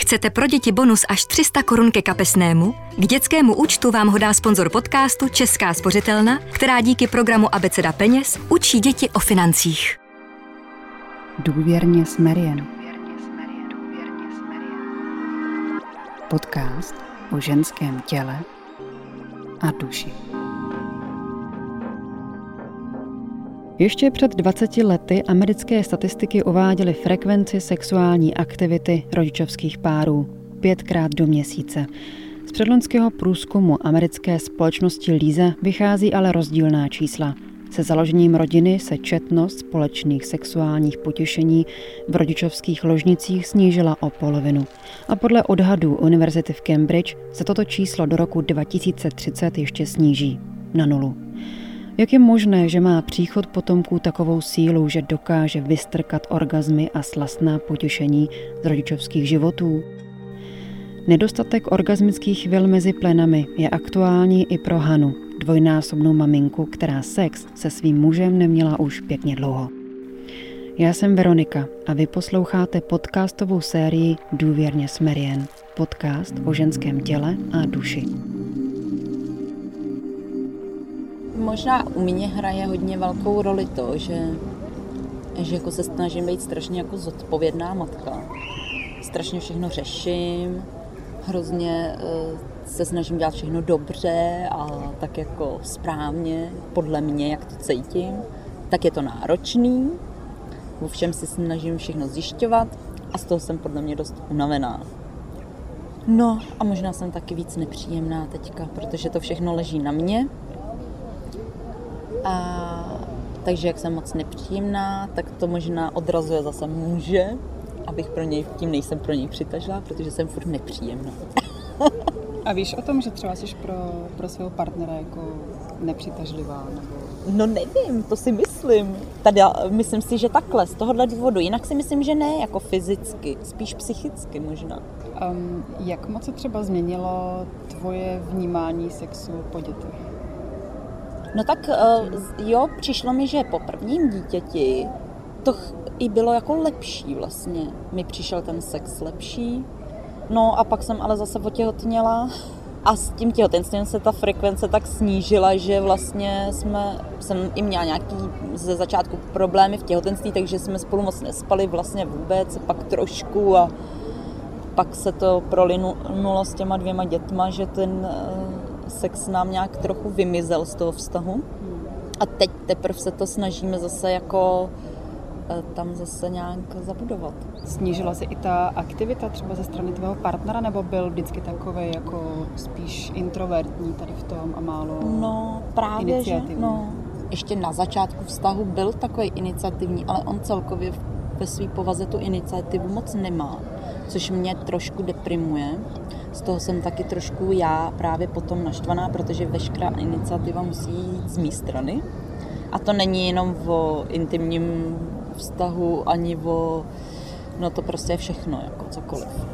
Chcete pro děti bonus až 300 korun ke kapesnému? K dětskému účtu vám ho dá sponzor podcastu Česká spořitelna, která díky programu Abeceda peněz učí děti o financích. Důvěrně s Marian. Podcast o ženském těle a duši. Ještě před 20 lety americké statistiky uváděly frekvenci sexuální aktivity rodičovských párů pětkrát do měsíce. Z předloňského průzkumu americké společnosti Líza vychází ale rozdílná čísla. Se založením rodiny se četnost společných sexuálních potěšení v rodičovských ložnicích snížila o polovinu. A podle odhadů Univerzity v Cambridge se toto číslo do roku 2030 ještě sníží na nulu. Jak je možné, že má příchod potomků takovou sílu, že dokáže vystrkat orgazmy a slastná potěšení z rodičovských životů? Nedostatek orgasmických chvil mezi plenami je aktuální i pro Hanu, dvojnásobnou maminku, která sex se svým mužem neměla už pěkně dlouho. Já jsem Veronika a vy posloucháte podcastovou sérii Důvěrně Smerien, podcast o ženském těle a duši. Možná u mě hraje hodně velkou roli to, že, že jako se snažím být strašně jako zodpovědná matka. Strašně všechno řeším, hrozně uh, se snažím dělat všechno dobře a tak jako správně, podle mě, jak to cítím. Tak je to náročný, vo všem si snažím všechno zjišťovat a z toho jsem podle mě dost unavená. No a možná jsem taky víc nepříjemná teďka, protože to všechno leží na mě a takže jak jsem moc nepříjemná, tak to možná odrazuje zase muže, abych pro něj, tím nejsem pro něj přitažlá, protože jsem furt nepříjemná. A víš o tom, že třeba jsi pro, pro svého partnera jako nepřitažlivá? Nebo... No nevím, to si myslím. Tady myslím si, že takhle, z tohohle důvodu. Jinak si myslím, že ne jako fyzicky, spíš psychicky možná. Um, jak moc se třeba změnilo tvoje vnímání sexu po dětech? No tak eh, jo, přišlo mi, že po prvním dítěti to i bylo jako lepší vlastně. Mi přišel ten sex lepší. No a pak jsem ale zase otěhotněla a s tím těhotenstvím se ta frekvence tak snížila, že vlastně jsme, jsem i měla nějaký ze začátku problémy v těhotenství, takže jsme spolu moc nespali vlastně vůbec, pak trošku a pak se to prolinulo s těma dvěma dětma, že ten eh, sex nám nějak trochu vymizel z toho vztahu. A teď teprve se to snažíme zase jako eh, tam zase nějak zabudovat. Snížila se i ta aktivita třeba ze strany tvého partnera, nebo byl vždycky takový jako spíš introvertní tady v tom a málo No právě, že no. Ještě na začátku vztahu byl takový iniciativní, ale on celkově ve své povaze tu iniciativu moc nemá, což mě trošku deprimuje z toho jsem taky trošku já právě potom naštvaná, protože veškerá iniciativa musí jít z mé strany. A to není jenom o intimním vztahu, ani o... No to prostě je všechno, jako cokoliv.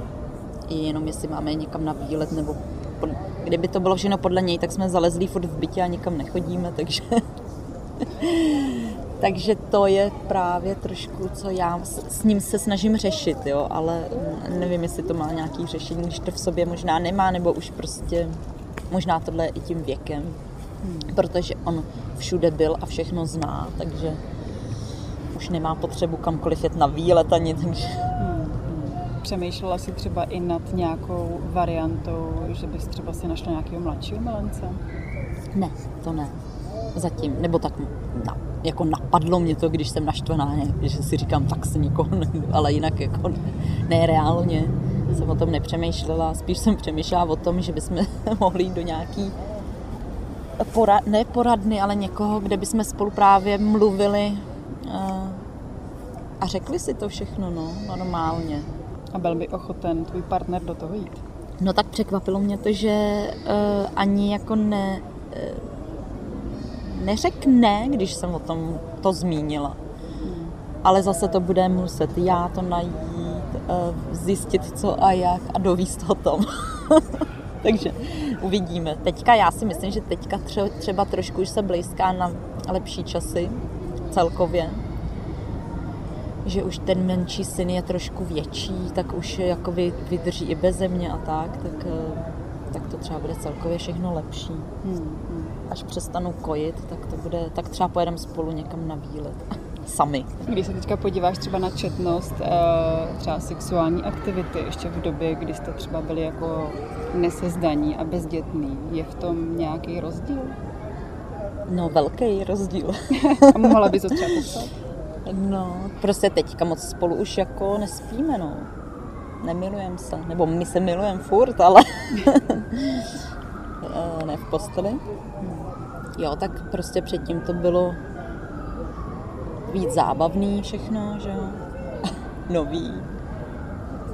I jenom jestli máme někam na výlet, nebo pod, kdyby to bylo všechno podle něj, tak jsme zalezlí furt v bytě a nikam nechodíme, takže takže to je právě trošku, co já s ním se snažím řešit, jo, ale nevím, jestli to má nějaký řešení, když to v sobě možná nemá, nebo už prostě možná tohle je i tím věkem, hmm. protože on všude byl a všechno zná, takže už nemá potřebu kamkoliv jet na výlet ani, takže... Hmm. Přemýšlela jsi třeba i nad nějakou variantou, že bys třeba si našla nějakého mladšího milence? Ne, to ne. Zatím, nebo tak na jako napadlo mě to, když jsem naštvaná, ne? že si říkám, tak se nikoho ne, ale jinak jako ne, reálně jsem o tom nepřemýšlela, spíš jsem přemýšlela o tom, že bychom mohli jít do nějaký porad, ne poradny, ale někoho, kde bychom spolu právě mluvili uh, a řekli si to všechno, no, normálně. A byl by ochoten tvůj partner do toho jít? No tak překvapilo mě to, že uh, ani jako ne, uh, neřekne, když jsem o tom to zmínila. Ale zase to bude muset já to najít, eh, zjistit co a jak a dovíst o tom. Takže uvidíme. Teďka já si myslím, že teďka třeba trošku už se blízká na lepší časy celkově. že už ten menší syn je trošku větší, tak už jako vydrží i bez země a tak, tak, eh, tak to třeba bude celkově všechno lepší. Hmm, hmm. Až přestanu kojit, tak to bude, tak třeba pojedeme spolu někam na výlet. Sami. Když se teďka podíváš třeba na četnost eh, třeba sexuální aktivity ještě v době, kdy jste třeba byli jako nesezdaní a bezdětný, je v tom nějaký rozdíl? No, velký rozdíl. a mohla bys to třeba popsat? No, prostě teďka moc spolu už jako nespíme, no. Nemilujeme se, nebo my se milujeme furt, ale ne v posteli. Jo, tak prostě předtím to bylo víc zábavný všechno, že jo. Nový.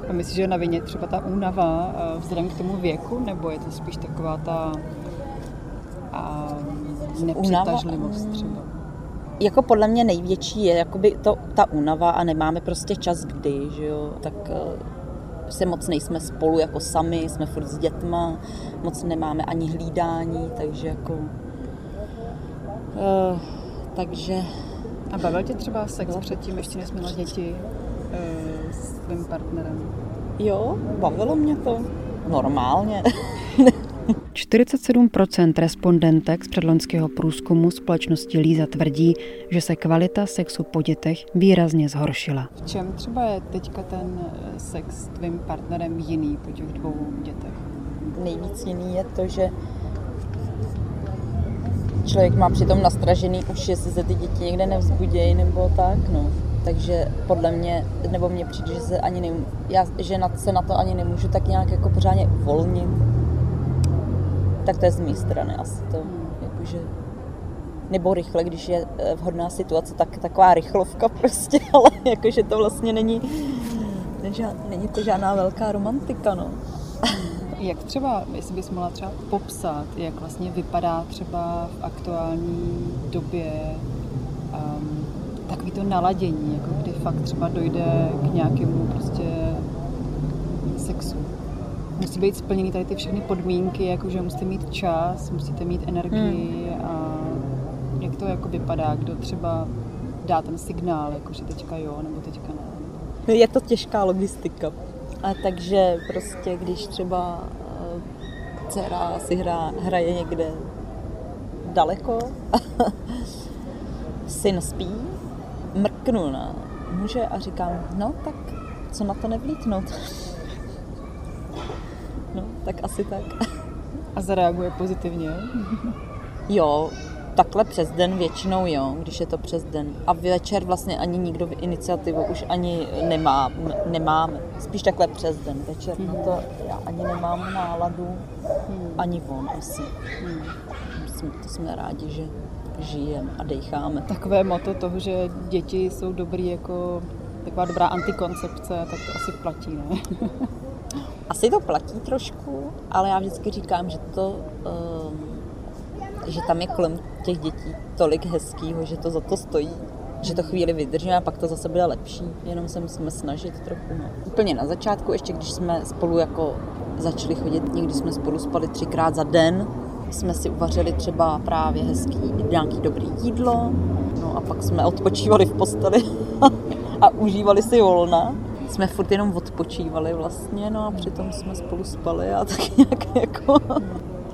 A myslíš, že je na vině třeba ta únava eh, vzhledem k tomu věku, nebo je to spíš taková ta a, nepřitažlivost třeba? jako podle mě největší je jakoby to, ta únava a nemáme prostě čas kdy, že jo, tak se moc nejsme spolu jako sami, jsme furt s dětma, moc nemáme ani hlídání, takže jako... Uh, takže... A bavil tě třeba sex předtím, ještě než měla děti uh, s tvým partnerem? Jo, bavilo mě to. Normálně. 47% respondentek z předloňského průzkumu společnosti Líza tvrdí, že se kvalita sexu po dětech výrazně zhoršila. V čem třeba je teďka ten eh, sex s tvým partnerem jiný po těch dvou dětech? Nejvíc jiný je to, že člověk má přitom nastražený už, jestli se ty děti někde nevzbudějí nebo tak, no. Takže podle mě, nebo mně přijde, že se ani nemů, já, že na, se na to ani nemůžu tak nějak jako pořádně uvolnit tak to je z mé strany asi to, jakože nebo rychle, když je eh, vhodná situace, tak taková rychlovka prostě, ale jakože to vlastně není, není to žádná velká romantika, no. Jak třeba, jestli bys mohla třeba popsat, jak vlastně vypadá třeba v aktuální době um, takový to naladění, jako kdy fakt třeba dojde k nějakému prostě sexu? Musí být splněny tady ty všechny podmínky, jako že musíte mít čas, musíte mít energii hmm. a jak to jako vypadá, kdo třeba dá ten signál, jako že teďka jo, nebo teďka ne. Je to těžká logistika. A takže prostě, když třeba uh, dcera si hra, hraje někde daleko, syn spí, mrknu na muže a říkám, no tak co na to nevlítnout. No, tak asi tak. A zareaguje pozitivně? jo, takhle přes den většinou jo, když je to přes den. A večer vlastně ani nikdo v iniciativu už ani nemá, nemáme. Spíš takhle přes den. Večer hmm. na to já ani nemám náladu, hmm. ani on asi. Hmm. Jsme, to jsme rádi, že žijeme a decháme. Takové moto toho, že děti jsou dobrý jako taková dobrá antikoncepce, tak to asi platí, ne? Asi to platí trošku, ale já vždycky říkám, že to, ehm, že tam je kolem těch dětí tolik hezkýho, že to za to stojí, že to chvíli vydržíme a pak to zase bude lepší. Jenom se musíme snažit trochu. No. Úplně na začátku, ještě když jsme spolu jako začali chodit, někdy jsme spolu spali třikrát za den, jsme si uvařili třeba právě hezký, nějaký dobrý jídlo, no a pak jsme odpočívali v posteli a užívali si volna jsme furt jenom odpočívali vlastně, no a přitom jsme spolu spali a tak nějak jako...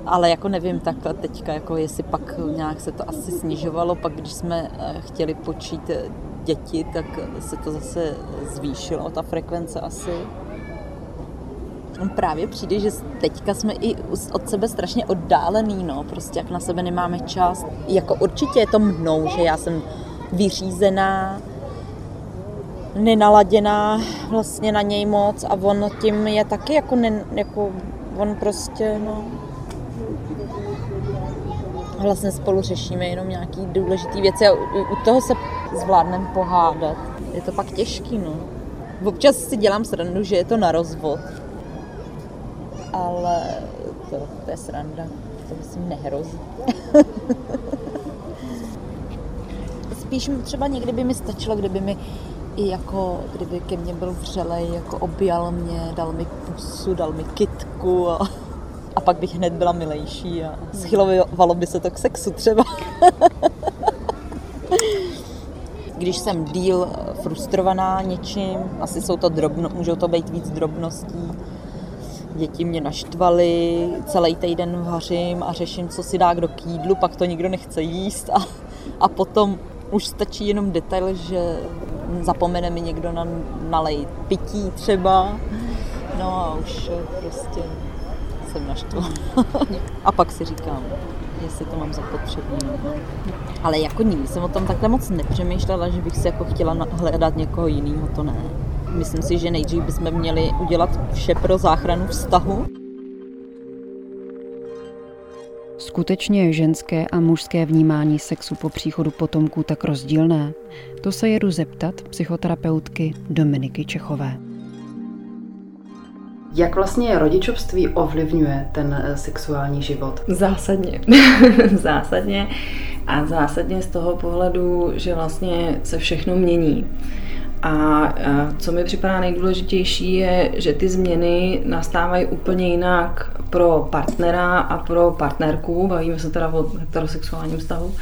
Ale jako nevím takhle teďka, jako jestli pak nějak se to asi snižovalo, pak když jsme eh, chtěli počít eh, děti, tak se to zase zvýšilo, ta frekvence asi. Právě přijde, že teďka jsme i od sebe strašně oddálený, no, prostě jak na sebe nemáme čas. Jako určitě je to mnou, že já jsem vyřízená, nenaladěná vlastně na něj moc a on tím je taky jako, ne, jako on prostě, no, vlastně spolu řešíme jenom nějaký důležitý věci a u, u toho se zvládneme pohádat. Je to pak těžký, no. Občas si dělám srandu, že je to na rozvod, ale to, to je sranda, to myslím nehrozí. Spíš třeba někdy by mi stačilo, kdyby mi i jako kdyby ke mně byl vřelej, jako objal mě, dal mi pusu, dal mi kitku a, a pak bych hned byla milejší a schylovalo by se to k sexu třeba. Když jsem díl frustrovaná něčím, asi jsou to drobno, můžou to být víc drobností. Děti mě naštvaly, celý týden vařím a řeším, co si dá kdo k jídlu, pak to nikdo nechce jíst a, a potom už stačí jenom detail, že zapomene mi někdo na, nalejt pití třeba, no a už prostě jsem naštvaná. a pak si říkám, jestli to mám zapotřebí. No. Ale jako nikdy jsem o tom takhle moc nepřemýšlela, že bych si jako chtěla hledat někoho jiného, to ne. Myslím si, že nejdřív bychom měli udělat vše pro záchranu vztahu. Skutečně je ženské a mužské vnímání sexu po příchodu potomků tak rozdílné? To se jedu zeptat psychoterapeutky Dominiky Čechové. Jak vlastně rodičovství ovlivňuje ten eh, sexuální život? Zásadně. zásadně. A zásadně z toho pohledu, že vlastně se všechno mění. A co mi připadá nejdůležitější je, že ty změny nastávají úplně jinak pro partnera a pro partnerku, bavíme se teda o heterosexuálním vztahu,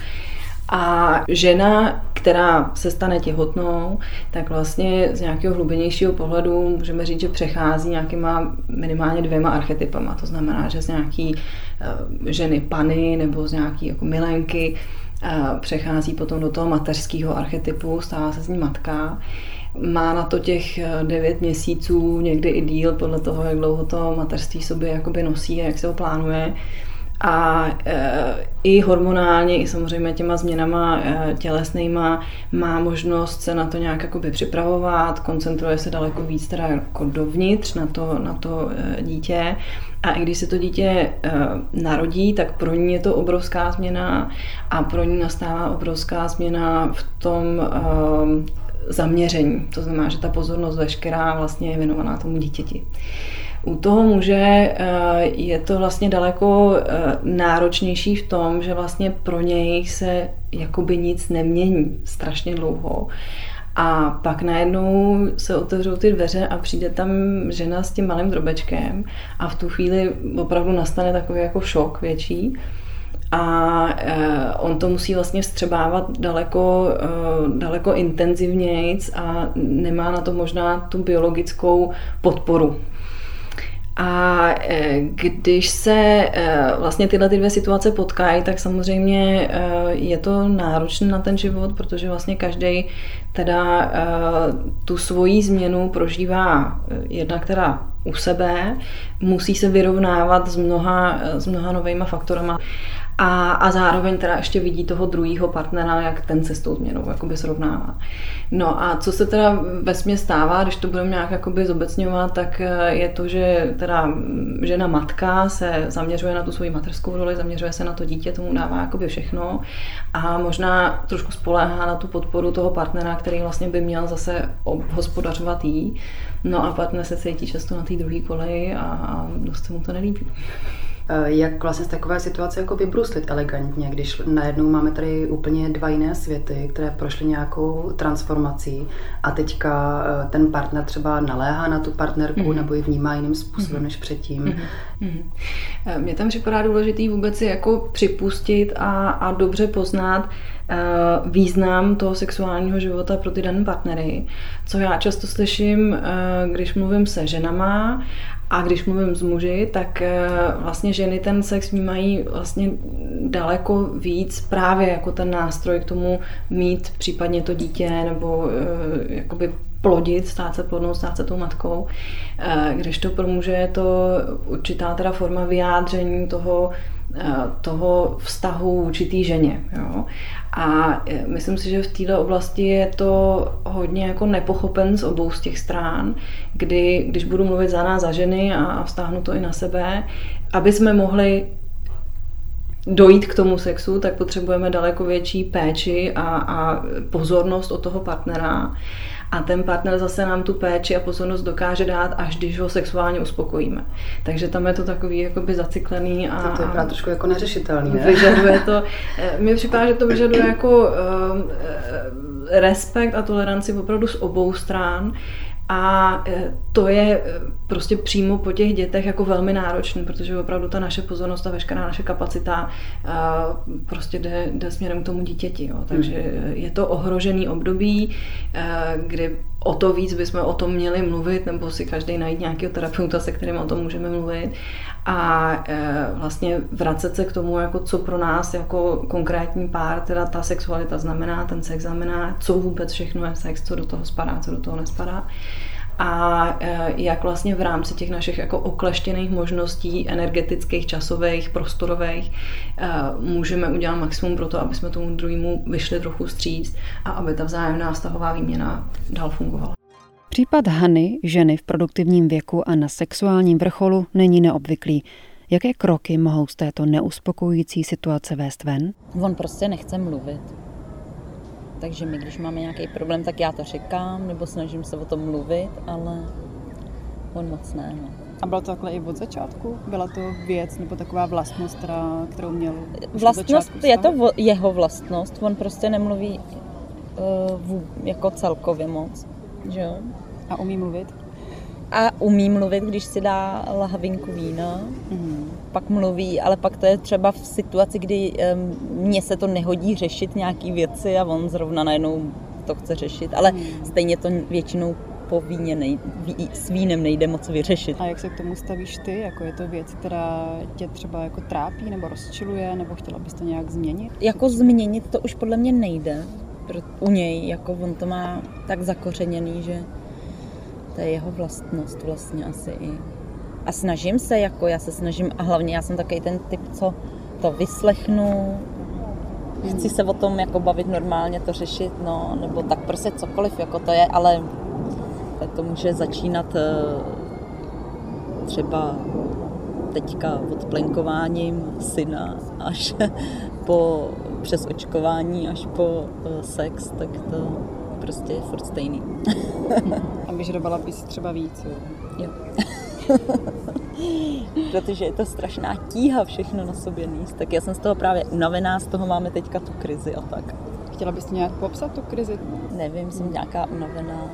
a žena, která se stane těhotnou, tak vlastně z nějakého hlubenějšího pohledu můžeme říct, že přechází nějakýma minimálně dvěma archetypama. To znamená, že z nějaký eh, ženy pany nebo z nějaký jako milenky přechází potom do toho mateřského archetypu, stává se z ní matka. Má na to těch eh, devět měsíců, někdy i díl, podle toho, jak dlouho to mateřství sobě jakoby nosí a jak se ho plánuje a e, i hormonálně, i samozřejmě těma změnama tělesnýma má možnost se na to nějak jakoby připravovat, koncentruje se daleko víc teda jako dovnitř na to, na to dítě a i když se to dítě e, narodí, tak pro ní je to obrovská změna a pro ní nastává obrovská změna v tom e, zaměření. To znamená, že ta pozornost veškerá vlastně je věnovaná tomu dítěti. U toho muže eh, je to vlastně daleko eh, náročnější v tom, že vlastně pro něj se jakoby nic nemění strašně dlouho. A pak najednou se otevřou ty dveře a přijde tam žena s tím malým drobečkem a v tu chvíli opravdu nastane takový jako šok větší. A eh, on to musí vlastně střebávat daleko, daleko intenzivnějc a nemá na to možná tu biologickou podporu a e, když se e, vlastně tyhle ty dvě situace potkají, tak samozřejmě e, je to náročné na ten život, protože vlastně každý teda tu svoji změnu prožívá jednak teda u sebe, musí se vyrovnávat s mnoha, s mnoha novými faktorama a, a zároveň teda ještě vidí toho druhého partnera, jak ten se s tou změnou jakoby srovnává. No a co se teda ve stává, když to budeme nějak jakoby zobecňovat, tak eh, je to, že teda žena matka se zaměřuje na tu svoji mateřskou roli, zaměřuje se na to dítě, tomu dává jakoby všechno a možná trošku spoléhá na tu podporu toho partnera, který vlastně by měl zase hospodařovat jí. No a partner se cítí často na té druhé koleji a dost se mu to nelíbí. Eh, jak vlastně z takové situace jako vybruslit elegantně, když najednou máme tady úplně dva jiné světy, které prošly nějakou transformací a teďka eh, ten partner třeba naléhá na tu partnerku mm-hmm. nebo ji vnímá jiným způsobem mm-hmm. než předtím. Mm-hmm. Mně tam připadá důležitý vůbec si jako připustit a, a dobře poznat, význam toho sexuálního života pro ty dané partnery. Co já často slyším, když mluvím se ženama a když mluvím s muži, tak eh, vlastně ženy ten sex vnímají vlastně daleko víc právě jako ten nástroj k tomu mít případně to dítě nebo eh, jakoby plodit, stát se plodnou, stát se tou matkou. Eh, když to pro muže je to určitá teda forma vyjádření toho, toho vztahu určitý ženě. Jo? A e, myslím si, že v této oblasti je to hodně jako nepochopen z obou z těch strán, kdy, když budu mluvit za nás, za ženy a vztáhnu to i na sebe, aby jsme mohli dojít k tomu sexu, tak potřebujeme daleko větší péči a, a pozornost od toho partnera a ten partner zase nám tu péči a pozornost dokáže dát, až když ho sexuálně uspokojíme. Takže tam je to takový jakoby zaciklený a... To, to vypadá trošku jako neřešitelný, ne? Vyžaduje to, eh, mi připadá, že to vyžaduje jako uh, respekt a toleranci opravdu z obou stran a to je prostě přímo po těch dětech jako velmi náročný, protože opravdu ta naše pozornost a veškerá naše kapacita prostě jde, jde směrem k tomu dítěti. Jo. Takže hmm. je to ohrožený období, kdy o to víc bychom o tom měli mluvit, nebo si každý najít nějakého terapeuta, se kterým o tom můžeme mluvit. A e, vlastně vracet se k tomu, jako co pro nás jako konkrétní pár, teda ta sexualita znamená, ten sex znamená, co vůbec všechno je sex, co do toho spadá, co do toho nespadá a e, jak vlastně v rámci těch našich jako okleštěných možností energetických, časových, prostorových e, můžeme udělat maximum pro to, aby jsme tomu druhému vyšli trochu stříct a aby ta vzájemná vztahová výměna dál fungovala. Případ Hany, ženy v produktivním věku a na sexuálním vrcholu, není neobvyklý. Jaké kroky mohou z této neuspokojující situace vést ven? On prostě nechce mluvit. Takže my, když máme nějaký problém, tak já to říkám, nebo snažím se o tom mluvit, ale on moc ne. No. A bylo to takhle i od začátku? Byla to věc nebo taková vlastnost, která, kterou měl Vlastnost, je to jeho vlastnost, on prostě nemluví uh, jako celkově moc. Že jo? A umí mluvit? A umí mluvit, když si dá lahvinku vína, mm. pak mluví, ale pak to je třeba v situaci, kdy mně se to nehodí řešit nějaký věci a on zrovna najednou to chce řešit, ale mm. stejně to většinou po víně nej, ví, s vínem nejde moc vyřešit. A jak se k tomu stavíš ty? Jako je to věc, která tě třeba jako trápí nebo rozčiluje, nebo chtěla bys to nějak změnit? Jako změnit to už podle mě nejde u něj, jako on to má tak zakořeněný, že to je jeho vlastnost vlastně asi i. A snažím se, jako já se snažím, a hlavně já jsem takový ten typ, co to vyslechnu, chci se o tom jako bavit normálně, to řešit, no, nebo tak prostě cokoliv, jako to je, ale to může začínat eh, třeba teďka od plenkováním syna až po přes očkování až po uh, sex, tak to prostě je furt stejný. Vyžadovala bys třeba víc, jo? Jo. Protože je to strašná tíha všechno na sobě níst. Tak já jsem z toho právě unavená, z toho máme teďka tu krizi a tak. Chtěla bys nějak popsat tu krizi? Nevím, jsem nějaká unavená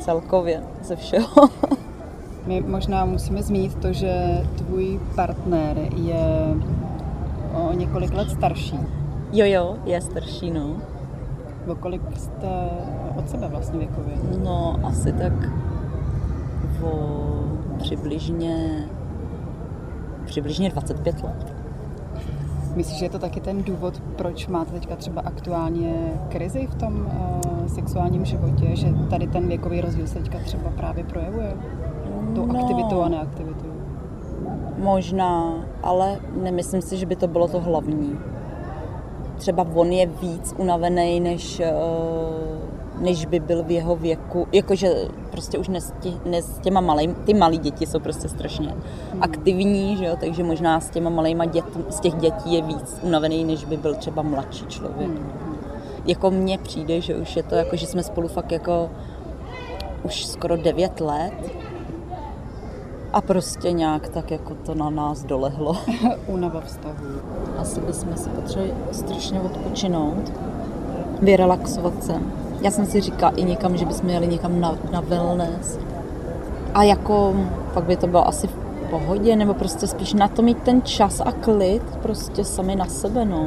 celkově ze všeho. My možná musíme zmínit to, že tvůj partner je o několik let starší. Jo, jo, je starší, no. O kolik jste od sebe vlastně věkově? No, asi tak o přibližně přibližně 25 let. Myslíš, že je to taky ten důvod, proč máte teďka třeba aktuálně krizi v tom uh, sexuálním životě, že tady ten věkový rozdíl se teďka třeba právě projevuje? Tou no, aktivitou a neaktivitou? Možná, ale nemyslím si, že by to bylo to hlavní. Třeba on je víc unavený, než, eh, než by byl v jeho věku. Jakože prostě už nes, nes, s těma malým, ty malí děti jsou prostě strašně hmm. aktivní, že jo? takže možná s těma malýma dět, z těch dětí je víc unavený, než by byl třeba mladší člověk. Hmm. Jako mně přijde, že už je to jako, že jsme spolu fakt jako už skoro 9 let a prostě nějak tak jako to na nás dolehlo. Únava vztahu. Asi bychom si potřebovali strašně odpočinout, vyrelaxovat se. Já jsem si říkala i někam, že bychom jeli někam na, na wellness. A jako pak by to bylo asi v pohodě, nebo prostě spíš na to mít ten čas a klid prostě sami na sebe, no.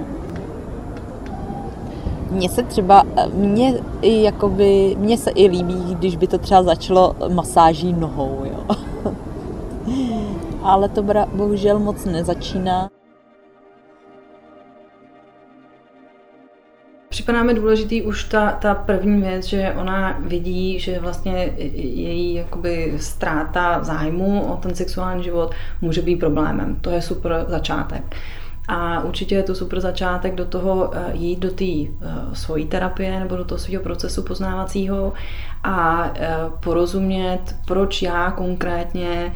Mně se třeba, mně, i jakoby, mně se i líbí, když by to třeba začalo masáží nohou, jo. ale to bohužel moc nezačíná. Připadá mi důležitý už ta, ta první věc, že ona vidí, že vlastně její jakoby ztráta zájmu o ten sexuální život může být problémem. To je super začátek. A určitě je to super začátek do toho eh, jít do té eh, svojí terapie nebo do toho svého procesu poznávacího a eh, porozumět, proč já konkrétně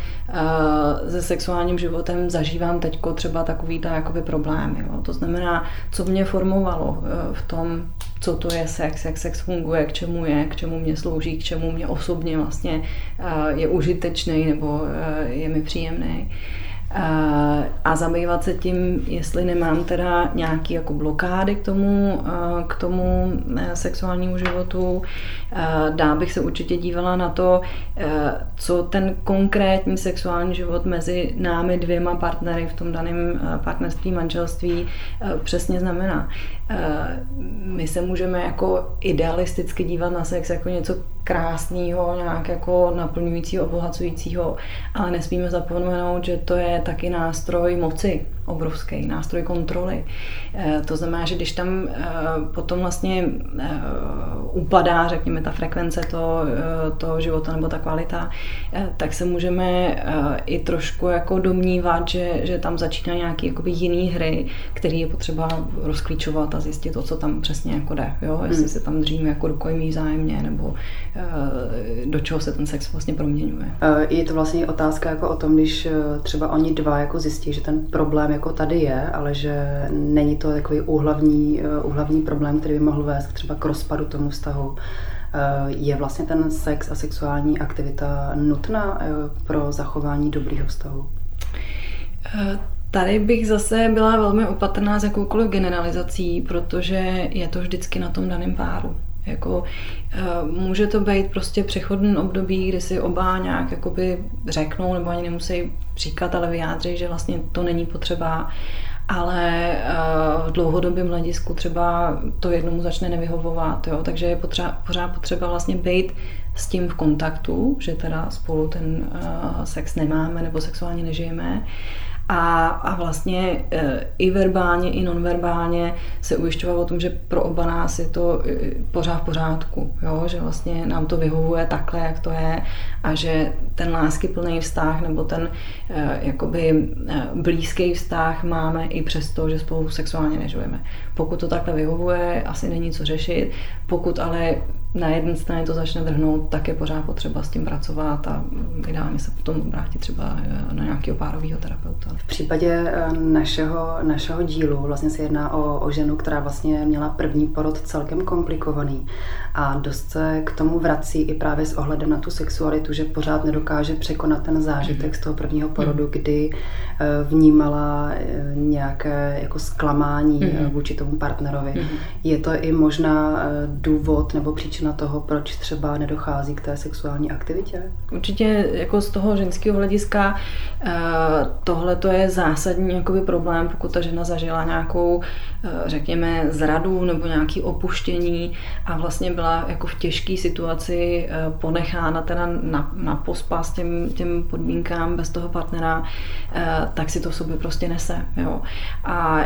se sexuálním životem zažívám teď třeba takovýhle jakoby problémy. Jo. To znamená, co mě formovalo v tom, co to je sex, jak sex funguje, k čemu je, k čemu mě slouží, k čemu mě osobně vlastně je užitečný nebo je mi příjemný. A zabývat se tím, jestli nemám teda nějaký jako blokády k tomu, k tomu sexuálnímu životu. Dá bych se určitě dívala na to, co ten konkrétní sexuální život mezi námi dvěma partnery v tom daném partnerství, manželství přesně znamená. My se můžeme jako idealisticky dívat na sex jako něco krásného, nějak jako naplňujícího, obohacujícího, ale nesmíme zapomenout, že to je taky nástroj moci, obrovský nástroj kontroly. Eh, to znamená, že když tam eh, potom vlastně eh, upadá, řekněme, ta frekvence toho, toho života nebo ta kvalita, tak se můžeme i trošku jako domnívat, že, že tam začíná nějaký jakoby jiný hry, který je potřeba rozklíčovat a zjistit to, co tam přesně jako jde. Jo? Jestli hmm. se tam dříme jako rukojmí vzájemně, nebo do čeho se ten sex vlastně proměňuje. Je to vlastně otázka jako o tom, když třeba oni dva jako zjistí, že ten problém jako tady je, ale že není to takový úhlavní, úhlavní problém, který by mohl vést třeba k rozpadu tomu vztahu. Eh, je vlastně ten sex a sexuální aktivita nutná eh, pro zachování dobrého vztahu? Eh, tady bych zase byla velmi opatrná s jakoukoliv generalizací, protože je to vždycky na tom daném páru. Jako, může to být prostě přechodný období, kdy si oba nějak jakoby řeknou, nebo ani nemusí říkat, ale vyjádří, že vlastně to není potřeba ale v dlouhodobém hledisku třeba to jednomu začne nevyhovovat, jo? takže je potřeba, pořád potřeba vlastně být s tím v kontaktu, že teda spolu ten sex nemáme nebo sexuálně nežijeme a, a vlastně e, i verbálně, i nonverbálně se ujišťovat o tom, že pro oba nás je to e, pořád v pořádku, jo? že vlastně nám to vyhovuje takhle, jak to je a že ten láskyplný vztah nebo ten e, jakoby blízký vztah máme i přesto, že spolu sexuálně nežijeme. Pokud to takhle vyhovuje, asi není co řešit. Pokud ale na jedné straně to začne drhnout, tak je pořád potřeba s tím pracovat a ideálně se potom vrátit třeba eh, na nějakého párového terapeuta. V případě eh, našeho, našeho dílu vlastně se jedná o, o ženu, která vlastně měla první porod celkem komplikovaný a dost se k tomu vrací i právě s ohledem na tu sexualitu, že pořád nedokáže překonat ten zážitek z toho prvního porodu, kdy eh, vnímala nějaké jako zklamání mm-hmm. vůči tomu partnerovi. Mm-hmm. Je to i možná důvod nebo příčina toho, proč třeba nedochází k té sexuální aktivitě? Určitě jako z toho ženského hlediska eh, tohle to je zásadní jakoby problém, pokud ta žena zažila nějakou, eh, řekněme, zradu nebo nějaký opuštění a vlastně byla jako v těžké situaci eh, ponechána teda na, na pospas těm, těm podmínkám bez toho partnera, tak si to v sobě prostě nese. Jo. A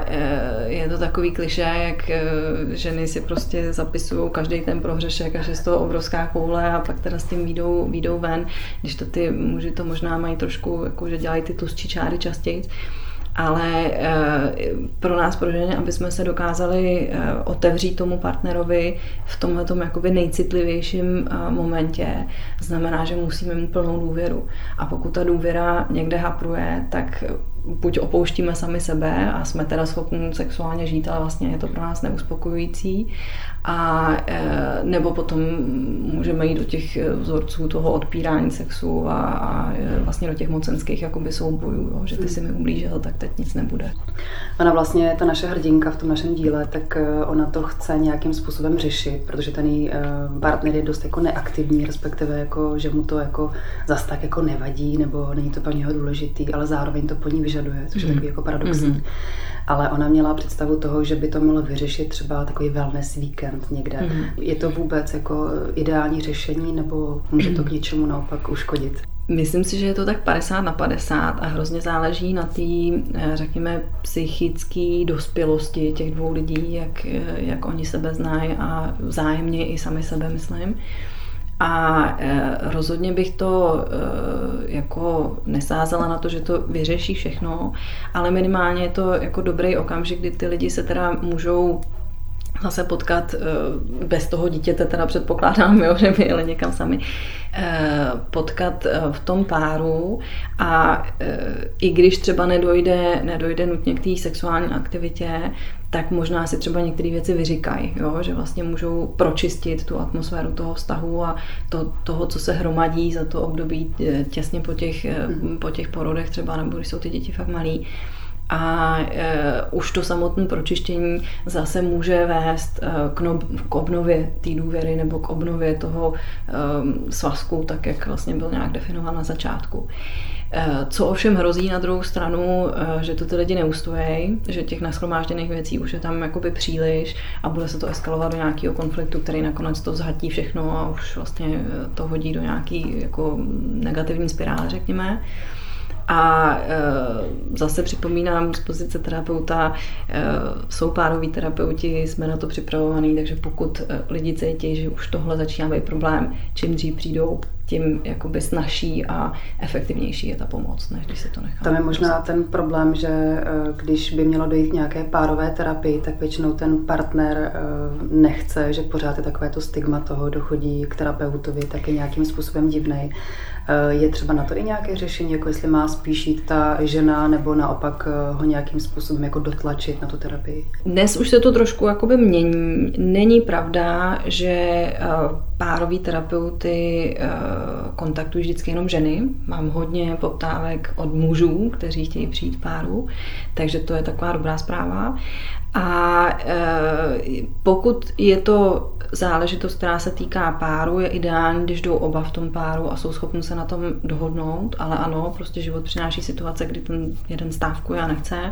je to takový kliše, jak ženy si prostě zapisují každý ten prohřešek až je z toho obrovská koule a pak teda s tím výjdou, výjdou ven, když to ty muži to možná mají trošku, jako že dělají ty tlustší čáry častěji. Ale eh, pro nás, pro ženy, aby jsme se dokázali otevřít tomu partnerovi v tomhle jakoby nejcitlivějším momentě, znamená, že musíme mít plnou důvěru. A pokud ta důvěra někde hapruje, tak buď opouštíme sami sebe a jsme teda schopni sexuálně žít, ale vlastně je to pro nás neuspokojující, a e, nebo potom můžeme jít do těch vzorců toho odpírání sexu a, a e, vlastně do těch mocenských jakoby soubojů, jo, že ty si mi ublížil, tak teď nic nebude. Ona vlastně, ta naše hrdinka v tom našem díle, tak e, ona to chce nějakým způsobem řešit, protože ten její partner je dost jako neaktivní, respektive jako, že mu to jako zas tak jako nevadí, nebo není to pro něho důležitý, ale zároveň to po ní vyžaduje, což je mm-hmm. takový jako paradoxní. Mm-hmm ale ona měla představu toho, že by to mohlo vyřešit třeba takový wellness víkend někde. Mm-hmm. Je to vůbec jako ideální řešení nebo může to k něčemu naopak uškodit? Myslím si, že je to tak 50 na 50 a hrozně záleží na té, eh, řekněme, psychické dospělosti těch dvou lidí, jak, eh, jak oni sebe znají a vzájemně i sami sebe, myslím. A e, rozhodně bych to e, jako nesázela na to, že to vyřeší všechno, ale minimálně je to jako dobrý okamžik, kdy ty lidi se teda můžou zase potkat e, bez toho dítěte, teda předpokládám, jo, že by jeli někam sami, potkat v tom páru. A i když třeba nedojde, nedojde nutně k té sexuální aktivitě, tak možná si třeba některé věci vyříkají, jo? že vlastně můžou pročistit tu atmosféru toho vztahu a to, toho, co se hromadí za to období eh, těsně po těch, mm. po těch porodech třeba, nebo když jsou ty děti fakt malí a e, už to samotné pročištění zase může vést e, k, no, k obnově té důvěry nebo k obnově toho e, svazku, tak jak vlastně byl nějak definován na začátku. E, co ovšem hrozí na druhou stranu, e, že to ty lidi neustojí, že těch naschromážděných věcí už je tam jakoby příliš a bude se to eskalovat do nějakého konfliktu, který nakonec to zhatí všechno a už vlastně to hodí do nějaký jako negativní spirály, řekněme. A e, zase připomínám z pozice terapeuta, e, jsou pároví terapeuti, jsme na to připravovaní, takže pokud e, lidi cítí, že už tohle začíná být problém, čím dřív přijdou tím jakoby snažší a efektivnější je ta pomoc, než když se to nechá. Tam je možná ten problém, že eh, když by mělo dojít k nějaké párové terapii, tak většinou ten partner eh, nechce, že pořád je takové to stigma toho, dochodí k terapeutovi, tak je nějakým způsobem divnej. Eh, je třeba na to i nějaké řešení, jako jestli má spíš jít ta žena, nebo naopak ho nějakým způsobem jako dotlačit na tu terapii? Dnes už se to trošku jakoby mění. Není pravda, že párový terapeuty kontaktuji vždycky jenom ženy. Mám hodně poptávek od mužů, kteří chtějí přijít páru, takže to je taková dobrá zpráva. A e, pokud je to záležitost, která se týká páru, je ideální, když jdou oba v tom páru a jsou schopni se na tom dohodnout, ale ano, prostě život přináší situace, kdy ten jeden stávkuje a nechce.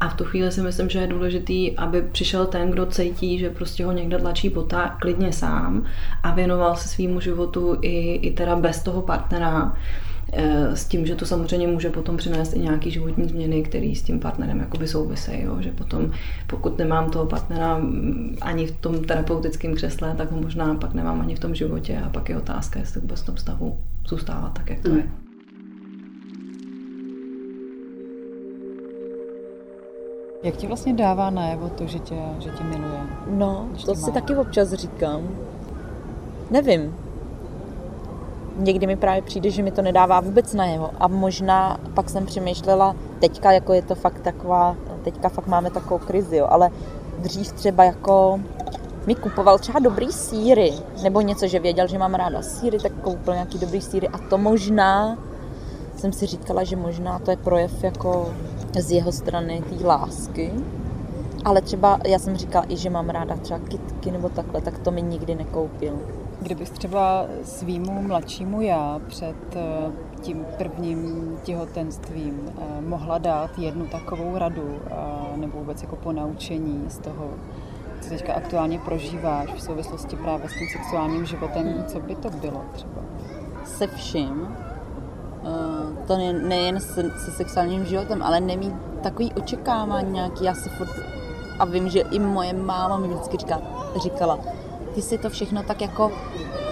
A v tu chvíli si myslím, že je důležitý, aby přišel ten, kdo cítí, že prostě ho někde tlačí pota klidně sám a věnoval se svýmu životu i, i teda bez toho partnera Eh, s tím, že to samozřejmě může potom přinést i nějaký životní změny, které s tím partnerem jakoby souvisejí, jo? že potom pokud nemám toho partnera mm, ani v tom terapeutickém křesle, tak ho možná pak nemám ani v tom životě a pak je otázka, jestli vůbec v tom stavu zůstávat tak, jak to mm. je. Jak ti vlastně dává najevo to, že tě, že tě miluje? No, to si taky občas říkám. Nevím, někdy mi právě přijde, že mi to nedává vůbec najevo. A možná pak jsem přemýšlela, teďka jako je to fakt taková, teďka fakt máme takovou krizi, jo, ale dřív třeba jako mi kupoval třeba dobrý síry, nebo něco, že věděl, že mám ráda síry, tak koupil nějaký dobrý síry a to možná jsem si říkala, že možná to je projev jako z jeho strany té lásky. Ale třeba já jsem říkala i, že mám ráda třeba kitky nebo takhle, tak to mi nikdy nekoupil. Kdybys třeba svýmu mladšímu já před eh, tím prvním těhotenstvím eh, mohla dát jednu takovou radu eh, nebo vůbec jako ponaučení z toho, co teďka aktuálně prožíváš v souvislosti právě s tím sexuálním životem, co by to bylo třeba? Se vším, to nejen se, se sexuálním životem, ale nemít takový očekávání nějaký, já si furt, a vím, že i moje máma mi vždycky říkala, ty si to všechno tak jako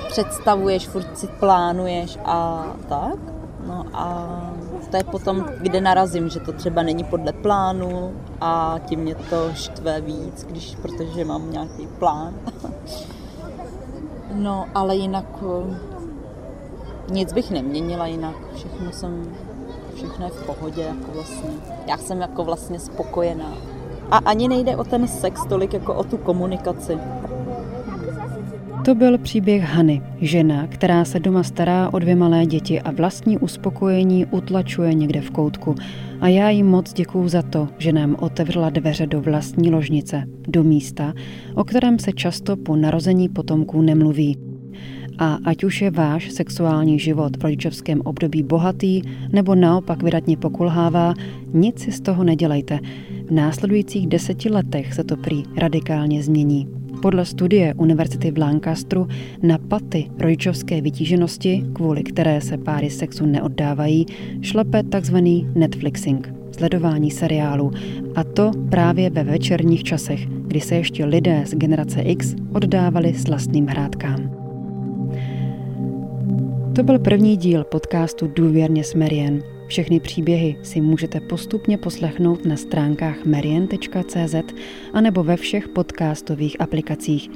představuješ, furt si plánuješ a tak. No a to je potom, kde narazím, že to třeba není podle plánu a tím mě to štve víc, když, protože mám nějaký plán. no, ale jinak eh, nic bych neměnila jinak. Všechno jsem, všechno je v pohodě, jako vlastně. Já jsem jako vlastně spokojená. A ani nejde o ten sex tolik jako o tu komunikaci. To byl příběh Hany, žena, která se doma stará o dvě malé děti a vlastní uspokojení utlačuje někde v koutku. A já jí moc děkuju za to, že nám otevřela dveře do vlastní ložnice, do místa, o kterém se často po narození potomků nemluví. A ať už je váš sexuální život v rodičovském období bohatý nebo naopak vydatně pokulhává, nic si z toho nedělejte. V následujících deseti letech se to prý radikálně změní. Podle studie Univerzity v Lancasteru na paty rodičovské vytíženosti, kvůli které se páry sexu neoddávají, šlepe tzv. Netflixing, sledování seriálu, a to právě ve večerních časech, kdy se ještě lidé z generace X oddávali slastným hrádkám. To byl první díl podcastu Důvěrně s Marian. Všechny příběhy si můžete postupně poslechnout na stránkách merien.cz anebo ve všech podcastových aplikacích.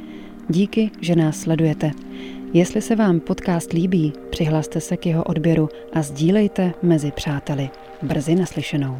Díky, že nás sledujete. Jestli se vám podcast líbí, přihlaste se k jeho odběru a sdílejte mezi přáteli. Brzy naslyšenou.